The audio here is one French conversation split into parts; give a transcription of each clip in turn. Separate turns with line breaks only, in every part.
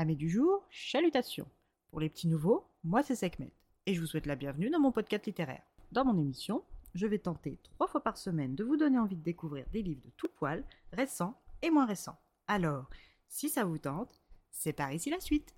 Amis du jour, chalutations. Pour les petits nouveaux, moi c'est Sekhmet et je vous souhaite la bienvenue dans mon podcast littéraire. Dans mon émission, je vais tenter trois fois par semaine de vous donner envie de découvrir des livres de tout poil, récents et moins récents. Alors, si ça vous tente, c'est par ici la suite.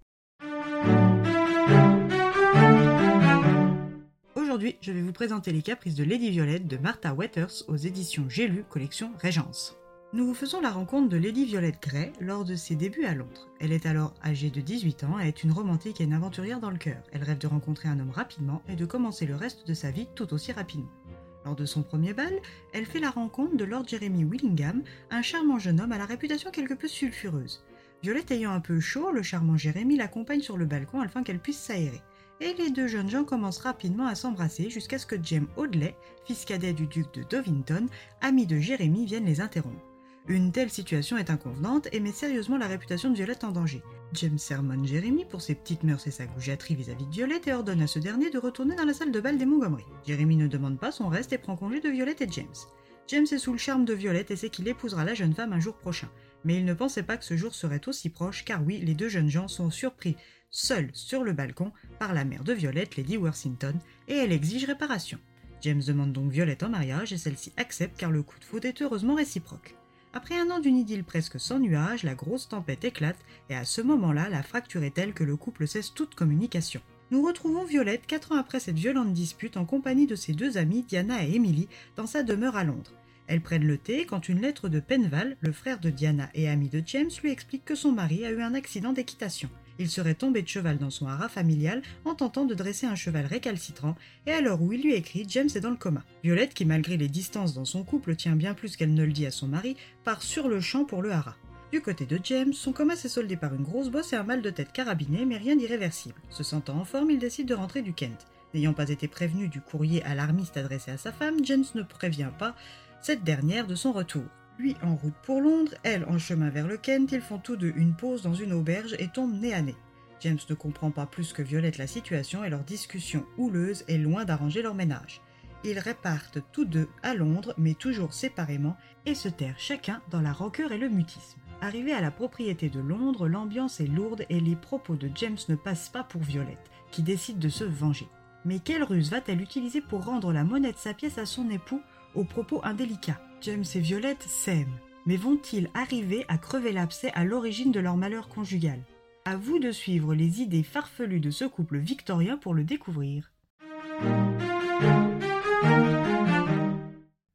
Aujourd'hui, je vais vous présenter Les Caprices de Lady Violette de Martha Waters aux éditions J'ai lu, collection Régence. Nous vous faisons la rencontre de Lady Violette Gray lors de ses débuts à Londres. Elle est alors âgée de 18 ans et est une romantique et une aventurière dans le cœur. Elle rêve de rencontrer un homme rapidement et de commencer le reste de sa vie tout aussi rapidement. Lors de son premier bal, elle fait la rencontre de Lord Jeremy Willingham, un charmant jeune homme à la réputation quelque peu sulfureuse. Violette ayant un peu chaud, le charmant Jérémy l'accompagne sur le balcon afin qu'elle puisse s'aérer. Et les deux jeunes gens commencent rapidement à s'embrasser jusqu'à ce que James Audley, fils cadet du duc de Dovington, ami de Jérémy, vienne les interrompre. Une telle situation est inconvenante et met sérieusement la réputation de Violette en danger. James sermonne Jérémy pour ses petites mœurs et sa goujaterie vis-à-vis de Violette et ordonne à ce dernier de retourner dans la salle de bal des Montgomery. Jérémy ne demande pas son reste et prend congé de Violette et James. James est sous le charme de Violette et sait qu'il épousera la jeune femme un jour prochain. Mais il ne pensait pas que ce jour serait aussi proche car oui, les deux jeunes gens sont surpris seuls sur le balcon par la mère de Violette, Lady Worthington, et elle exige réparation. James demande donc Violette en mariage et celle-ci accepte car le coup de foudre est heureusement réciproque. Après un an d'une idylle presque sans nuages, la grosse tempête éclate et à ce moment-là, la fracture est telle que le couple cesse toute communication. Nous retrouvons Violette quatre ans après cette violente dispute en compagnie de ses deux amies Diana et Emily dans sa demeure à Londres. Elles prennent le thé quand une lettre de Penval, le frère de Diana et ami de James, lui explique que son mari a eu un accident d'équitation. Il serait tombé de cheval dans son haras familial en tentant de dresser un cheval récalcitrant, et à l'heure où il lui écrit, James est dans le coma. Violette, qui malgré les distances dans son couple tient bien plus qu'elle ne le dit à son mari, part sur le champ pour le haras. Du côté de James, son coma s'est soldé par une grosse bosse et un mal de tête carabiné, mais rien d'irréversible. Se sentant en forme, il décide de rentrer du Kent. N'ayant pas été prévenu du courrier alarmiste adressé à sa femme, James ne prévient pas cette dernière de son retour. Lui en route pour Londres, elle en chemin vers le Kent, ils font tous deux une pause dans une auberge et tombent nez à nez. James ne comprend pas plus que Violette la situation et leur discussion houleuse est loin d'arranger leur ménage. Ils repartent tous deux à Londres, mais toujours séparément, et se terrent chacun dans la rancœur et le mutisme. Arrivé à la propriété de Londres, l'ambiance est lourde et les propos de James ne passent pas pour Violette, qui décide de se venger. Mais quelle ruse va-t-elle utiliser pour rendre la monnaie de sa pièce à son époux aux propos indélicats James et Violette s'aiment, mais vont-ils arriver à crever l'abcès à l'origine de leur malheur conjugal? À vous de suivre les idées farfelues de ce couple victorien pour le découvrir.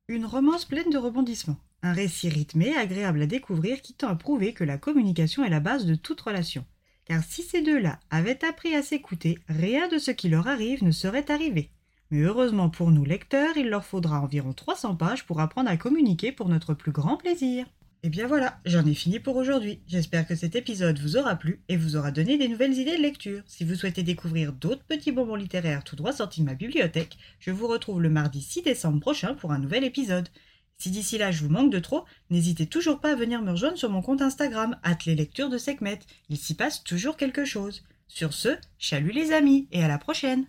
Une romance pleine de rebondissements. Un récit rythmé, agréable à découvrir, qui tend à prouver que la communication est la base de toute relation. Car si ces deux-là avaient appris à s'écouter, rien de ce qui leur arrive ne serait arrivé. Mais heureusement pour nous lecteurs, il leur faudra environ 300 pages pour apprendre à communiquer pour notre plus grand plaisir. Et bien voilà, j'en ai fini pour aujourd'hui. J'espère que cet épisode vous aura plu et vous aura donné des nouvelles idées de lecture. Si vous souhaitez découvrir d'autres petits bonbons littéraires tout droit sortis de ma bibliothèque, je vous retrouve le mardi 6 décembre prochain pour un nouvel épisode. Si d'ici là je vous manque de trop, n'hésitez toujours pas à venir me rejoindre sur mon compte Instagram, les lectures de Sekhmet. Il s'y passe toujours quelque chose. Sur ce, chalut les amis et à la prochaine!